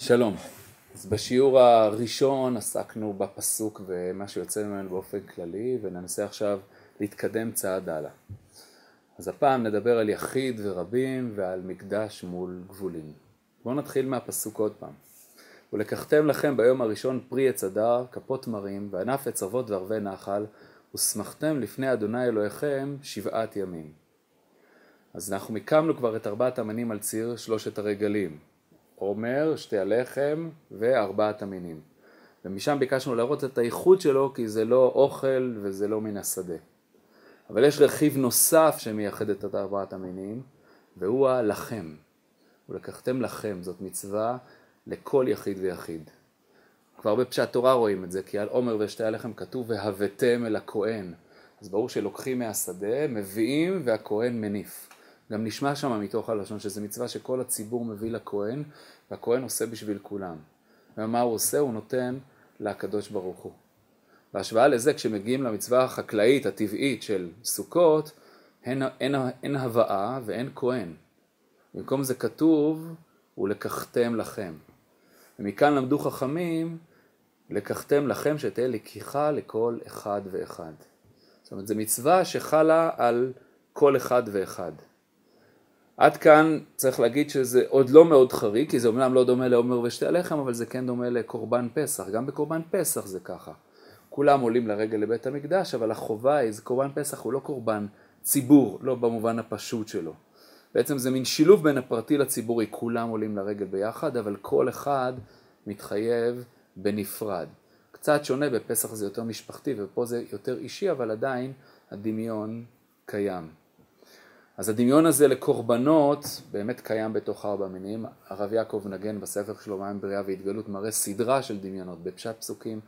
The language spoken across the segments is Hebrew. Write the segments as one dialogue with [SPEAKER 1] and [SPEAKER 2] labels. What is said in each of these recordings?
[SPEAKER 1] שלום. אז בשיעור הראשון עסקנו בפסוק ומה שיוצא ממנו באופן כללי וננסה עכשיו להתקדם צעד הלאה. אז הפעם נדבר על יחיד ורבים ועל מקדש מול גבולים. בואו נתחיל מהפסוק עוד פעם. ולקחתם לכם ביום הראשון פרי עץ אדר, כפות מרים, וענף עץ אבות וערבי נחל, ושמחתם לפני אדוני אלוהיכם שבעת ימים. אז אנחנו מיקמנו כבר את ארבעת המנים על ציר שלושת הרגלים. עומר, שתי הלחם וארבעת המינים. ומשם ביקשנו להראות את הייחוד שלו כי זה לא אוכל וזה לא מן השדה. אבל יש רכיב נוסף שמייחד את ארבעת המינים והוא הלחם. ולקחתם לכם, זאת מצווה לכל יחיד ויחיד. כבר בפשט תורה רואים את זה, כי על עומר ושתי הלחם כתוב והבאתם אל הכהן. אז ברור שלוקחים מהשדה, מביאים והכהן מניף. גם נשמע שם מתוך הלשון שזה מצווה שכל הציבור מביא לכהן והכהן עושה בשביל כולם. ומה הוא עושה? הוא נותן לקדוש ברוך הוא. בהשוואה לזה כשמגיעים למצווה החקלאית הטבעית של סוכות אין, אין, אין הבאה ואין כהן. במקום זה כתוב ולקחתם לכם. ומכאן למדו חכמים לקחתם לכם שתהיה לקיחה לכל אחד ואחד. זאת אומרת זו מצווה שחלה על כל אחד ואחד. עד כאן צריך להגיד שזה עוד לא מאוד חריג, כי זה אומנם לא דומה לעומר ושתי הלחם, אבל זה כן דומה לקורבן פסח. גם בקורבן פסח זה ככה. כולם עולים לרגל לבית המקדש, אבל החובה היא, זה קורבן פסח הוא לא קורבן ציבור, לא במובן הפשוט שלו. בעצם זה מין שילוב בין הפרטי לציבורי, כולם עולים לרגל ביחד, אבל כל אחד מתחייב בנפרד. קצת שונה, בפסח זה יותר משפחתי ופה זה יותר אישי, אבל עדיין הדמיון קיים. אז הדמיון הזה לקורבנות באמת קיים בתוך ארבע מינים. הרב יעקב נגן בספר שלו מים בריאה והתגלות מראה סדרה של דמיונות בפשט פסוקים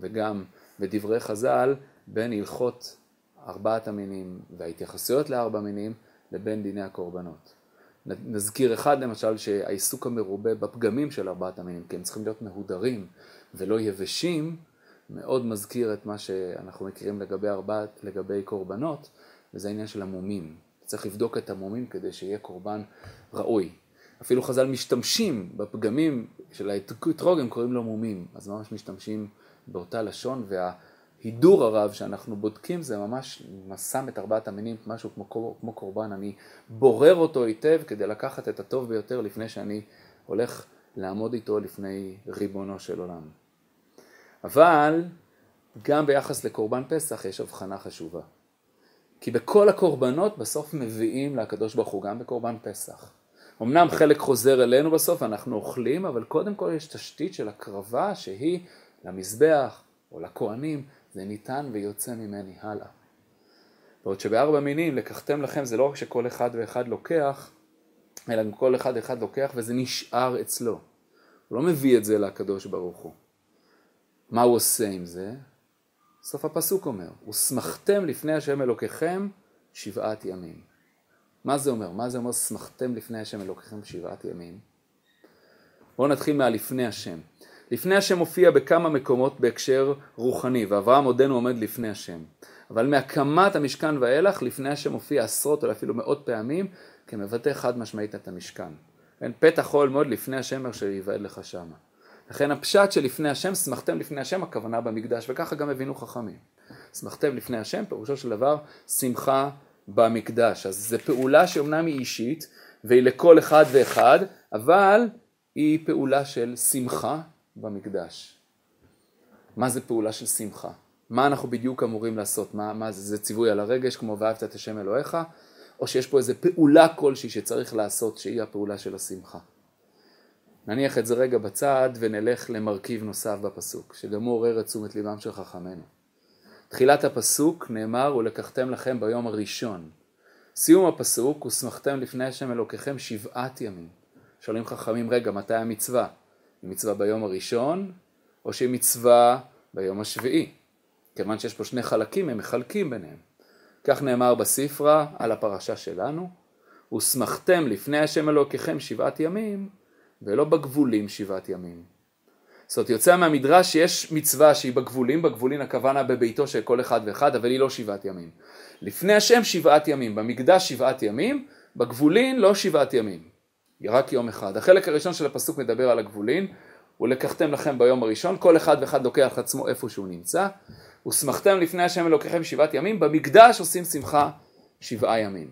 [SPEAKER 1] וגם בדברי חז"ל בין הלכות ארבעת המינים וההתייחסויות לארבע מינים לבין דיני הקורבנות. נזכיר אחד למשל שהעיסוק המרובה בפגמים של ארבעת המינים כי הם צריכים להיות מהודרים ולא יבשים מאוד מזכיר את מה שאנחנו מכירים לגבי ארבעת, לגבי קורבנות וזה העניין של המומים. צריך לבדוק את המומים כדי שיהיה קורבן ראוי. אפילו חז"ל משתמשים בפגמים של האתרוג, הם קוראים לו מומים, אז ממש משתמשים באותה לשון, וההידור הרב שאנחנו בודקים זה ממש שם את ארבעת המינים, משהו כמו, כמו קורבן, אני בורר אותו היטב כדי לקחת את הטוב ביותר לפני שאני הולך לעמוד איתו לפני ריבונו של עולם. אבל גם ביחס לקורבן פסח יש הבחנה חשובה. כי בכל הקורבנות בסוף מביאים לקדוש ברוך הוא גם בקורבן פסח. אמנם חלק חוזר אלינו בסוף, אנחנו אוכלים, אבל קודם כל יש תשתית של הקרבה שהיא למזבח או לכהנים, זה ניתן ויוצא ממני הלאה. בעוד שבארבע מינים לקחתם לכם זה לא רק שכל אחד ואחד לוקח, אלא גם כל אחד ואחד לוקח וזה נשאר אצלו. הוא לא מביא את זה לקדוש ברוך הוא. מה הוא עושה עם זה? סוף הפסוק אומר, ושמחתם לפני השם אלוקיכם שבעת ימים. מה זה אומר? מה זה אומר שמחתם לפני השם אלוקיכם שבעת ימים? בואו נתחיל מהלפני השם. לפני השם מופיע בכמה מקומות בהקשר רוחני, ואברהם עודנו עומד לפני השם. אבל מהקמת המשכן ואילך, לפני השם מופיע עשרות או אפילו מאות פעמים, כמבטא חד משמעית את המשכן. כן, פתח אוהל מאוד לפני השם אשר ייוועד לך שמה. לכן הפשט שלפני השם, שמחתם לפני השם, הכוונה במקדש, וככה גם הבינו חכמים. שמחתם לפני השם, פירושו של דבר, שמחה במקדש. אז זו פעולה שאומנם היא אישית, והיא לכל אחד ואחד, אבל היא פעולה של שמחה במקדש. מה זה פעולה של שמחה? מה אנחנו בדיוק אמורים לעשות? מה, מה זה, זה ציווי על הרגש כמו ואהבת את השם אלוהיך? או שיש פה איזה פעולה כלשהי שצריך לעשות שהיא הפעולה של השמחה? נניח את זה רגע בצד ונלך למרכיב נוסף בפסוק, שגם הוא עורר את תשומת ליבם של חכמינו. תחילת הפסוק נאמר ולקחתם לכם ביום הראשון. סיום הפסוק ושמחתם לפני השם אלוקיכם שבעת ימים. שואלים חכמים רגע מתי המצווה? היא מצווה ביום הראשון או שהיא מצווה ביום השביעי? כיוון שיש פה שני חלקים הם מחלקים ביניהם. כך נאמר בספרה על הפרשה שלנו ושמחתם לפני השם אלוקיכם שבעת ימים ולא בגבולים שבעת ימים. זאת אומרת יוצא מהמדרש שיש מצווה שהיא בגבולים, בגבולין הכוונה בביתו של כל אחד ואחד, אבל היא לא שבעת ימים. לפני השם שבעת ימים, במקדש שבעת ימים, בגבולין לא שבעת ימים. רק יום אחד. החלק הראשון של הפסוק מדבר על הגבולין, ולקחתם לכם ביום הראשון, כל אחד ואחד לוקח עצמו איפה שהוא נמצא, ושמחתם לפני השם אלוקיכם שבעת ימים, במקדש עושים שמחה שבעה ימים.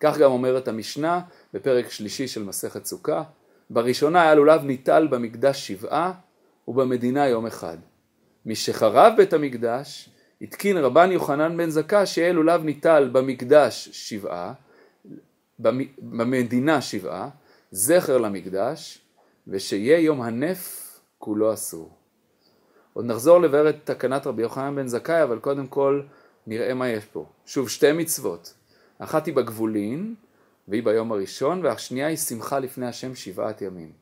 [SPEAKER 1] כך גם אומרת המשנה בפרק שלישי של מסכת סוכה, בראשונה היה לולב ניטל במקדש שבעה ובמדינה יום אחד. משחרב בית המקדש התקין רבן יוחנן בן זכא שיהיה לולב ניטל במקדש שבעה, במדינה שבעה, זכר למקדש, ושיהיה יום הנף כולו אסור. עוד נחזור לבאר את תקנת רבי יוחנן בן זכאי, אבל קודם כל נראה מה יש פה. שוב, שתי מצוות. אחת היא בגבולין, והיא ביום הראשון, והשנייה היא שמחה לפני השם שבעת ימים.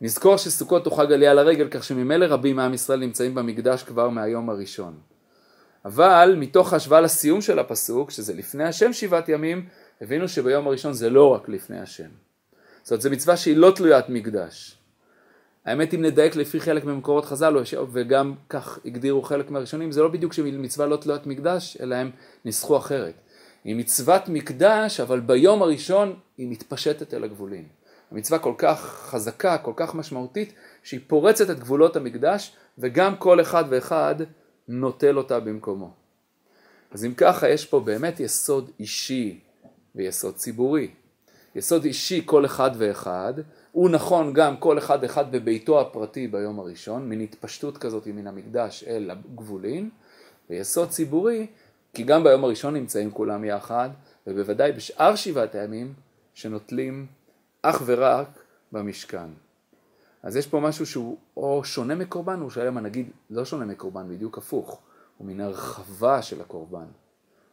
[SPEAKER 1] נזכור שסוכות הוא חג עלייה לרגל, כך שממילא רבים מעם ישראל נמצאים במקדש כבר מהיום הראשון. אבל מתוך ההשוואה לסיום של הפסוק, שזה לפני השם שבעת ימים, הבינו שביום הראשון זה לא רק לפני השם. זאת אומרת, זו מצווה שהיא לא תלוית מקדש. האמת אם נדייק לפי חלק ממקורות חז"ל, וגם כך הגדירו חלק מהראשונים, זה לא בדיוק שמצווה לא תלוית מקדש, אלא הם ניסחו אחרת. היא מצוות מקדש, אבל ביום הראשון היא מתפשטת אל הגבולים. המצווה כל כך חזקה, כל כך משמעותית, שהיא פורצת את גבולות המקדש, וגם כל אחד ואחד נוטל אותה במקומו. אז אם ככה, יש פה באמת יסוד אישי ויסוד ציבורי. יסוד אישי כל אחד ואחד, הוא נכון גם כל אחד ואחד בביתו הפרטי ביום הראשון, מין התפשטות כזאת מן המקדש אל הגבולין, ויסוד ציבורי, כי גם ביום הראשון נמצאים כולם יחד, ובוודאי בשאר שבעת הימים שנוטלים אך ורק במשכן. אז יש פה משהו שהוא או שונה מקורבן, או שהיה נגיד לא שונה מקורבן, בדיוק הפוך, הוא מן הרחבה של הקורבן.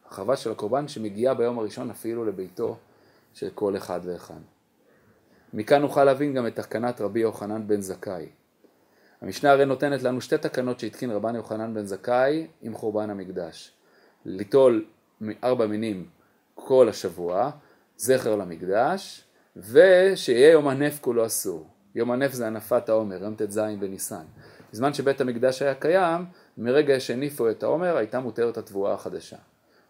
[SPEAKER 1] הרחבה של הקורבן שמגיעה ביום הראשון אפילו לביתו של כל אחד ואחד. מכאן נוכל להבין גם את תקנת רבי יוחנן בן זכאי. המשנה הרי נותנת לנו שתי תקנות שהתקין רבן יוחנן בן זכאי עם חורבן המקדש. ליטול ארבע מינים כל השבוע, זכר למקדש, ושיהיה יום הנף כולו אסור. יום הנף זה הנפת העומר, יום ט"ז בניסן. בזמן שבית המקדש היה קיים, מרגע שהניפו את העומר הייתה מותרת התבואה החדשה.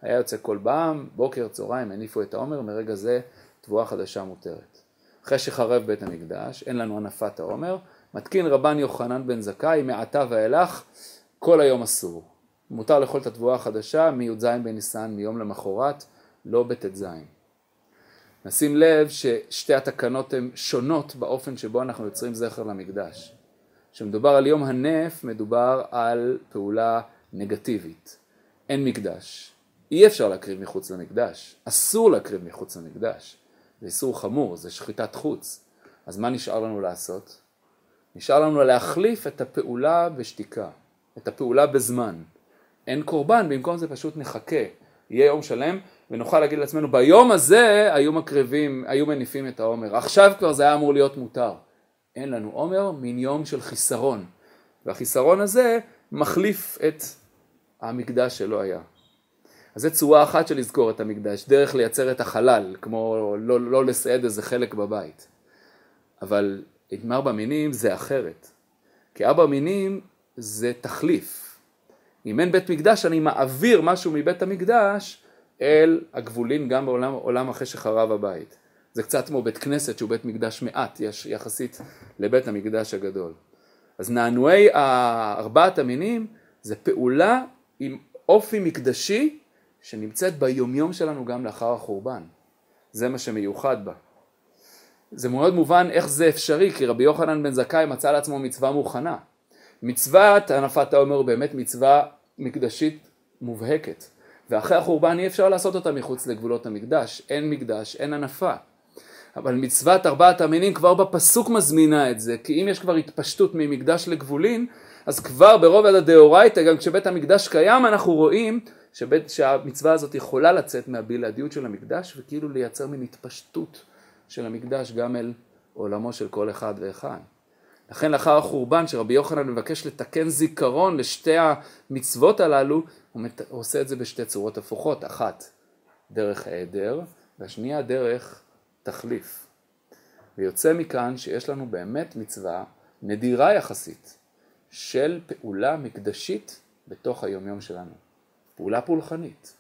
[SPEAKER 1] היה יוצא כל בעם, בוקר, צהריים, הניפו את העומר, מרגע זה תבואה חדשה מותרת. אחרי שחרב בית המקדש, אין לנו הנפת העומר, מתקין רבן יוחנן בן זכאי, מעתה ואילך, כל היום אסור. מותר לאכול את התבואה החדשה מי"ז בניסן, מיום למחרת, לא בט"ז. נשים לב ששתי התקנות הן שונות באופן שבו אנחנו יוצרים זכר למקדש. כשמדובר על יום הנף, מדובר על פעולה נגטיבית. אין מקדש. אי אפשר להקריב מחוץ למקדש. אסור להקריב מחוץ למקדש. זה איסור חמור, זה שחיטת חוץ. אז מה נשאר לנו לעשות? נשאר לנו להחליף את הפעולה בשתיקה, את הפעולה בזמן. אין קורבן, במקום זה פשוט נחכה. יהיה יום שלם ונוכל להגיד לעצמנו ביום הזה היו מקריבים, היו מניפים את העומר, עכשיו כבר זה היה אמור להיות מותר. אין לנו עומר, מין יום של חיסרון, והחיסרון הזה מחליף את המקדש שלא היה. אז זו צורה אחת של לזכור את המקדש, דרך לייצר את החלל, כמו לא, לא לסעד איזה חלק בבית. אבל עם ארבע מינים זה אחרת, כי ארבע מינים זה תחליף. אם אין בית מקדש אני מעביר משהו מבית המקדש אל הגבולין גם בעולם עולם אחרי שחרב הבית. זה קצת כמו בית כנסת שהוא בית מקדש מעט יש יחסית לבית המקדש הגדול. אז נענועי ארבעת המינים זה פעולה עם אופי מקדשי שנמצאת ביומיום שלנו גם לאחר החורבן. זה מה שמיוחד בה. זה מאוד מובן איך זה אפשרי, כי רבי יוחנן בן זכאי מצא לעצמו מצווה מוכנה. מצוות הנפת העומר באמת מצווה מקדשית מובהקת. ואחרי החורבן אי אפשר לעשות אותה מחוץ לגבולות המקדש, אין מקדש, אין הנפה. אבל מצוות ארבעת המינים כבר בפסוק מזמינה את זה, כי אם יש כבר התפשטות ממקדש לגבולין, אז כבר ברובד הדאורייתא, גם כשבית המקדש קיים, אנחנו רואים שבית, שהמצווה הזאת יכולה לצאת מהבלעדיות של המקדש, וכאילו לייצר מין התפשטות של המקדש גם אל עולמו של כל אחד ואחד. לכן לאחר החורבן שרבי יוחנן מבקש לתקן זיכרון לשתי המצוות הללו, הוא עושה את זה בשתי צורות הפוכות, אחת דרך העדר והשנייה דרך תחליף. ויוצא מכאן שיש לנו באמת מצווה נדירה יחסית של פעולה מקדשית בתוך היומיום שלנו. פעולה פולחנית.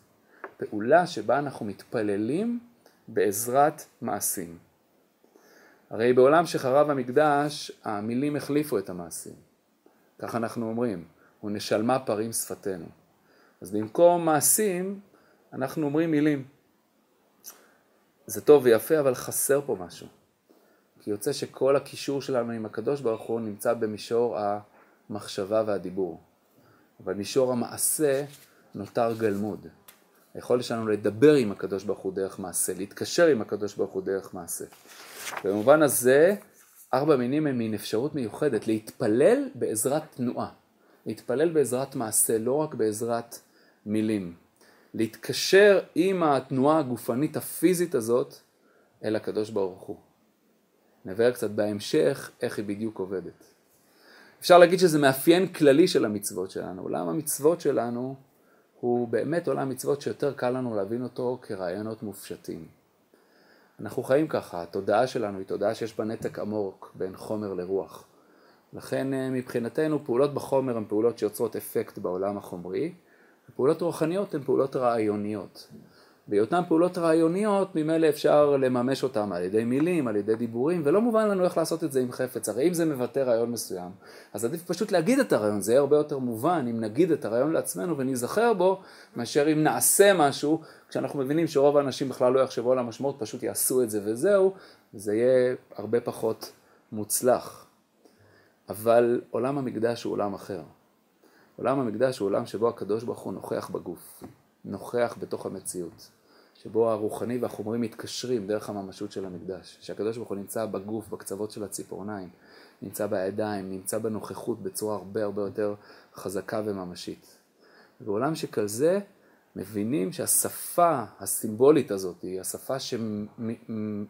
[SPEAKER 1] פעולה שבה אנחנו מתפללים בעזרת מעשים. הרי בעולם שחרב המקדש, המילים החליפו את המעשים. כך אנחנו אומרים, ונשלמה פרים שפתנו. אז במקום מעשים, אנחנו אומרים מילים. זה טוב ויפה, אבל חסר פה משהו. כי יוצא שכל הקישור שלנו עם הקדוש ברוך הוא נמצא במישור המחשבה והדיבור. אבל מישור המעשה נותר גלמוד. היכולת שלנו לדבר עם הקדוש ברוך הוא דרך מעשה, להתקשר עם הקדוש ברוך הוא דרך מעשה. במובן הזה, ארבע מינים הם מין אפשרות מיוחדת להתפלל בעזרת תנועה. להתפלל בעזרת מעשה, לא רק בעזרת מילים. להתקשר עם התנועה הגופנית הפיזית הזאת אל הקדוש ברוך הוא. נבהר קצת בהמשך איך היא בדיוק עובדת. אפשר להגיד שזה מאפיין כללי של המצוות שלנו. עולם המצוות שלנו הוא באמת עולם מצוות שיותר קל לנו להבין אותו כרעיונות מופשטים. אנחנו חיים ככה, התודעה שלנו היא תודעה שיש בה נתק עמוק בין חומר לרוח. לכן אה, מבחינתנו פעולות בחומר הן פעולות שיוצרות אפקט בעולם החומרי, ופעולות רוחניות הן פעולות רעיוניות. בהיותן פעולות רעיוניות, ממילא אפשר לממש אותן על ידי מילים, על ידי דיבורים, ולא מובן לנו איך לעשות את זה עם חפץ. הרי אם זה מבטא רעיון מסוים, אז עדיף פשוט להגיד את הרעיון, זה יהיה הרבה יותר מובן אם נגיד את הרעיון לעצמנו וניזכר בו, מאשר אם נעשה משהו, כשאנחנו מבינים שרוב האנשים בכלל לא יחשבו על המשמעות, פשוט יעשו את זה וזהו, זה יהיה הרבה פחות מוצלח. אבל עולם המקדש הוא עולם אחר. עולם המקדש הוא עולם שבו הקדוש ברוך הוא נוכח בגוף, נוכח בתוך המציאות. שבו הרוחני והחומרי מתקשרים דרך הממשות של המקדש, שהקדוש ברוך הוא נמצא בגוף, בקצוות של הציפורניים, נמצא בידיים, נמצא בנוכחות בצורה הרבה הרבה יותר חזקה וממשית. בעולם שכזה מבינים שהשפה הסימבולית הזאת, היא השפה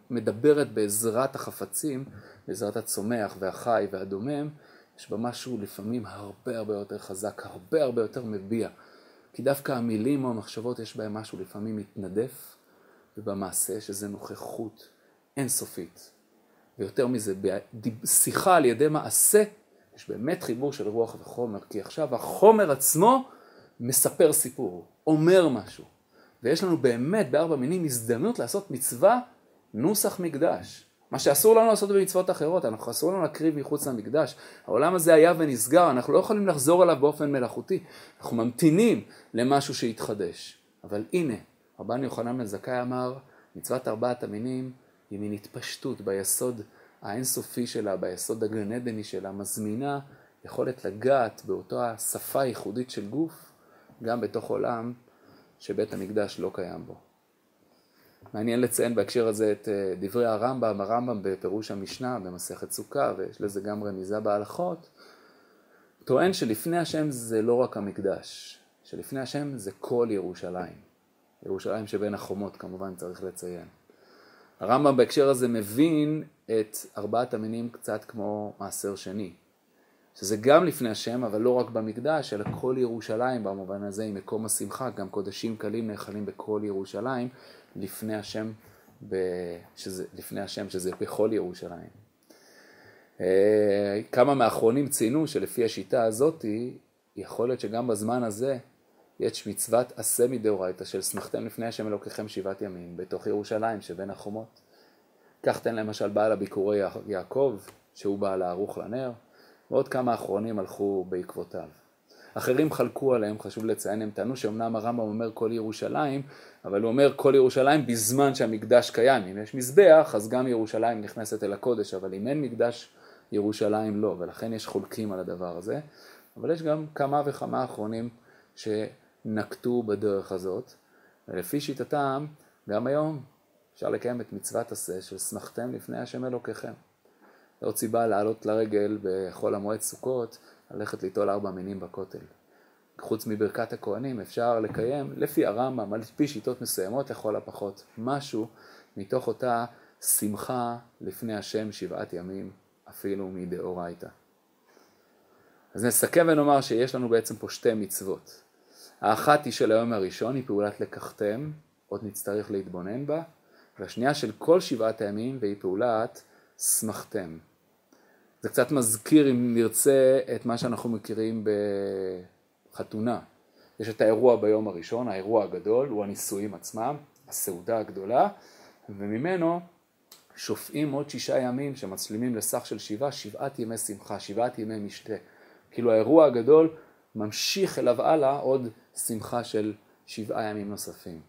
[SPEAKER 1] שמדברת בעזרת החפצים, בעזרת הצומח והחי והדומם, יש בה משהו לפעמים הרבה הרבה יותר חזק, הרבה הרבה יותר מביע. כי דווקא המילים או המחשבות יש בהם משהו לפעמים מתנדף, ובמעשה שזה נוכחות אינסופית. ויותר מזה, בשיחה על ידי מעשה, יש באמת חיבור של רוח וחומר, כי עכשיו החומר עצמו מספר סיפור, אומר משהו. ויש לנו באמת בארבע מינים הזדמנות לעשות מצווה נוסח מקדש. מה שאסור לנו לעשות במצוות אחרות, אנחנו אסור לנו להקריב מחוץ למקדש. העולם הזה היה ונסגר, אנחנו לא יכולים לחזור אליו באופן מלאכותי. אנחנו ממתינים למשהו שיתחדש. אבל הנה, רבן יוחנן בן זכאי אמר, מצוות ארבעת המינים היא מין התפשטות ביסוד האינסופי שלה, ביסוד הגן עדני שלה, מזמינה יכולת לגעת באותה שפה ייחודית של גוף, גם בתוך עולם שבית המקדש לא קיים בו. מעניין לציין בהקשר הזה את אה, דברי הרמב"ם, הרמב"ם בפירוש המשנה במסכת סוכה, ויש לזה גם רמיזה בהלכות, טוען שלפני השם זה לא רק המקדש, שלפני השם זה כל ירושלים. ירושלים שבין החומות כמובן צריך לציין. הרמב"ם בהקשר הזה מבין את ארבעת המינים קצת כמו מעשר שני, שזה גם לפני השם, אבל לא רק במקדש, אלא כל ירושלים במובן הזה עם מקום השמחה, גם קודשים קלים נאכלים בכל ירושלים, לפני השם, ב... שזה, לפני השם, שזה בכל ירושלים. אה, כמה מהאחרונים ציינו שלפי השיטה הזאתי, יכול להיות שגם בזמן הזה יש מצוות עשה מדאורייתא של שמחתם לפני השם אלוקיכם שבעת ימים בתוך ירושלים שבין החומות. כך תן למשל בעל הביקורי יעקב, שהוא בעל הערוך לנר, ועוד כמה אחרונים הלכו בעקבותיו. אחרים חלקו עליהם, חשוב לציין, הם טענו שאומנם הרמב"ם אומר כל ירושלים, אבל הוא אומר כל ירושלים בזמן שהמקדש קיים. אם יש מזבח, אז גם ירושלים נכנסת אל הקודש, אבל אם אין מקדש, ירושלים לא, ולכן יש חולקים על הדבר הזה. אבל יש גם כמה וכמה אחרונים שנקטו בדרך הזאת, ולפי שיטתם, גם היום אפשר לקיים את מצוות עשה של שמחתם לפני השם אלוקיכם. עוד סיבה לעלות לרגל בחול המועד סוכות, ללכת ליטול ארבע מינים בכותל. חוץ מברכת הכהנים אפשר לקיים לפי הרמב"ם, על פי שיטות מסוימות לכל הפחות, משהו מתוך אותה שמחה לפני השם שבעת ימים, אפילו מדאורייתא. אז נסכם ונאמר שיש לנו בעצם פה שתי מצוות. האחת היא של היום הראשון, היא פעולת לקחתם, עוד נצטרך להתבונן בה, והשנייה של כל שבעת הימים והיא פעולת שמחתם. זה קצת מזכיר, אם נרצה, את מה שאנחנו מכירים בחתונה. יש את האירוע ביום הראשון, האירוע הגדול, הוא הנישואים עצמם, הסעודה הגדולה, וממנו שופעים עוד שישה ימים שמצלימים לסך של שבעה, שבעת ימי שמחה, שבעת ימי משתה. כאילו האירוע הגדול ממשיך אליו הלאה עוד שמחה של שבעה ימים נוספים.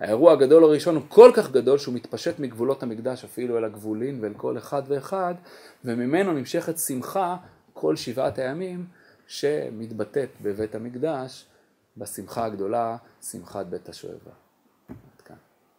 [SPEAKER 1] האירוע הגדול הראשון הוא כל כך גדול שהוא מתפשט מגבולות המקדש אפילו אל הגבולין ואל כל אחד ואחד וממנו נמשכת שמחה כל שבעת הימים שמתבטאת בבית המקדש בשמחה הגדולה, שמחת בית השואבה.